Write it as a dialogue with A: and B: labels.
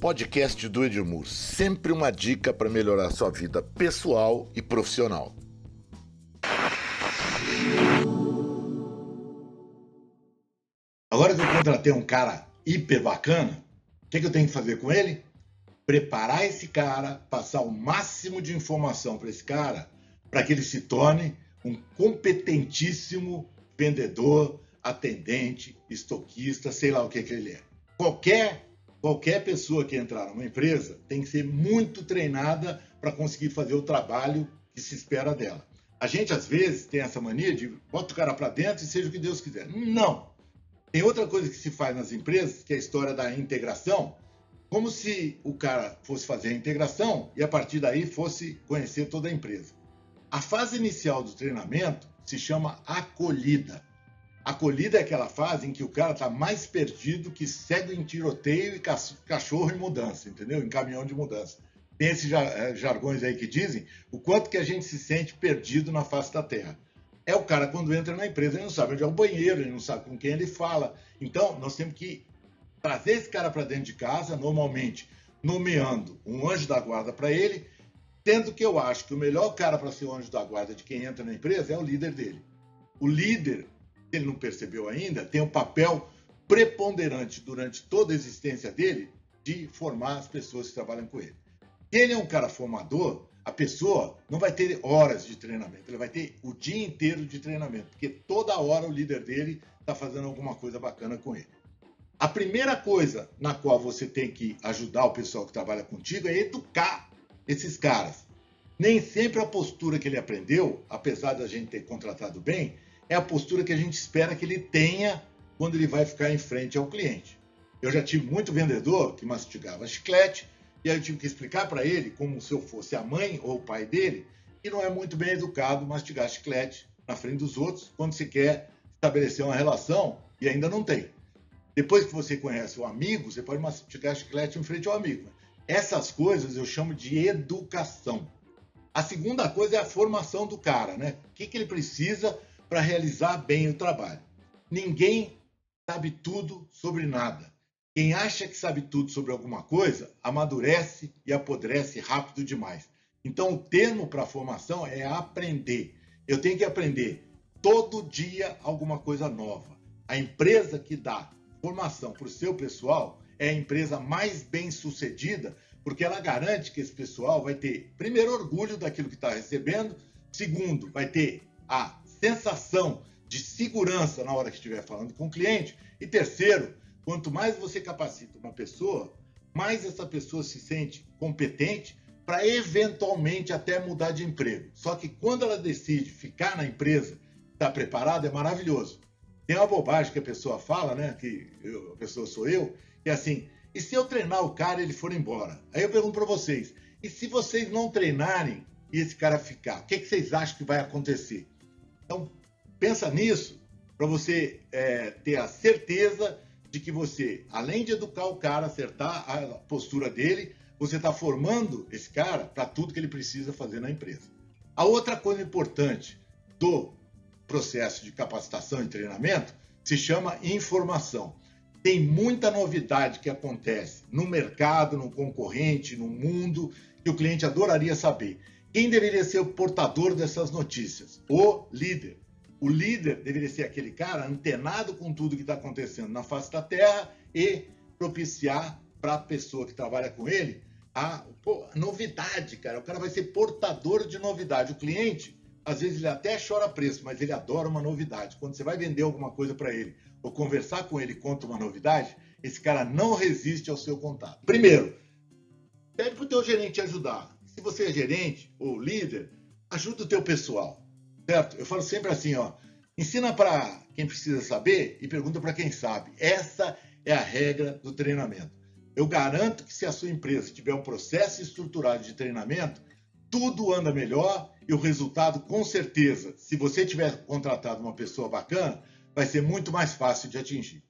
A: podcast do Edmur, sempre uma dica para melhorar sua vida pessoal e profissional. Agora que eu contratei um cara hiper bacana, o que, que eu tenho que fazer com ele? Preparar esse cara, passar o máximo de informação para esse cara, para que ele se torne um competentíssimo vendedor, atendente, estoquista, sei lá o que, que ele é. Qualquer qualquer pessoa que entrar numa empresa tem que ser muito treinada para conseguir fazer o trabalho que se espera dela. A gente, às vezes, tem essa mania de bota o cara para dentro e seja o que Deus quiser. Não! Tem outra coisa que se faz nas empresas, que é a história da integração, como se o cara fosse fazer a integração e a partir daí fosse conhecer toda a empresa. A fase inicial do treinamento se chama acolhida. Acolhida é aquela fase em que o cara está mais perdido que cego em tiroteio e cachorro em mudança, entendeu? Em caminhão de mudança. Tem esses eh, jargões aí que dizem o quanto que a gente se sente perdido na face da terra. É o cara quando entra na empresa, ele não sabe onde é o banheiro, ele não sabe com quem ele fala. Então, nós temos que trazer esse cara para dentro de casa, normalmente nomeando um anjo da guarda para ele, tendo que eu acho que o melhor cara para ser o anjo da guarda de quem entra na empresa é o líder dele. O líder ele não percebeu ainda, tem um papel preponderante durante toda a existência dele de formar as pessoas que trabalham com ele. Ele é um cara formador, a pessoa não vai ter horas de treinamento, ele vai ter o dia inteiro de treinamento, porque toda hora o líder dele está fazendo alguma coisa bacana com ele. A primeira coisa na qual você tem que ajudar o pessoal que trabalha contigo é educar esses caras. Nem sempre a postura que ele aprendeu, apesar da gente ter contratado bem, é a postura que a gente espera que ele tenha quando ele vai ficar em frente ao cliente. Eu já tive muito vendedor que mastigava chiclete e aí eu tive que explicar para ele, como se eu fosse a mãe ou o pai dele, que não é muito bem educado mastigar chiclete na frente dos outros quando se quer estabelecer uma relação e ainda não tem. Depois que você conhece o amigo, você pode mastigar chiclete em frente ao amigo. Essas coisas eu chamo de educação. A segunda coisa é a formação do cara, né? O que, que ele precisa para realizar bem o trabalho. Ninguém sabe tudo sobre nada. Quem acha que sabe tudo sobre alguma coisa amadurece e apodrece rápido demais. Então, o termo para formação é aprender. Eu tenho que aprender todo dia alguma coisa nova. A empresa que dá formação para o seu pessoal é a empresa mais bem sucedida, porque ela garante que esse pessoal vai ter, primeiro, orgulho daquilo que está recebendo, segundo, vai ter a sensação de segurança na hora que estiver falando com o cliente. E terceiro, quanto mais você capacita uma pessoa, mais essa pessoa se sente competente para eventualmente até mudar de emprego. Só que quando ela decide ficar na empresa, está preparada, é maravilhoso. Tem uma bobagem que a pessoa fala, né? Que eu, a pessoa sou eu, que é assim: e se eu treinar o cara e ele for embora? Aí eu pergunto para vocês: e se vocês não treinarem e esse cara ficar? O que, que vocês acham que vai acontecer? Então, pensa nisso para você é, ter a certeza de que você, além de educar o cara, acertar a postura dele, você está formando esse cara para tudo que ele precisa fazer na empresa. A outra coisa importante do processo de capacitação e treinamento se chama informação. Tem muita novidade que acontece no mercado, no concorrente, no mundo, que o cliente adoraria saber. Quem deveria ser o portador dessas notícias? O líder. O líder deveria ser aquele cara antenado com tudo que está acontecendo na face da Terra e propiciar para a pessoa que trabalha com ele a, pô, novidade, cara. O cara vai ser portador de novidade. O cliente, às vezes, ele até chora preço, mas ele adora uma novidade. Quando você vai vender alguma coisa para ele ou conversar com ele conta uma novidade, esse cara não resiste ao seu contato. Primeiro, pede para o teu gerente ajudar se você é gerente ou líder, ajuda o teu pessoal, certo? Eu falo sempre assim, ó, ensina para quem precisa saber e pergunta para quem sabe. Essa é a regra do treinamento. Eu garanto que se a sua empresa tiver um processo estruturado de treinamento, tudo anda melhor e o resultado, com certeza, se você tiver contratado uma pessoa bacana, vai ser muito mais fácil de atingir.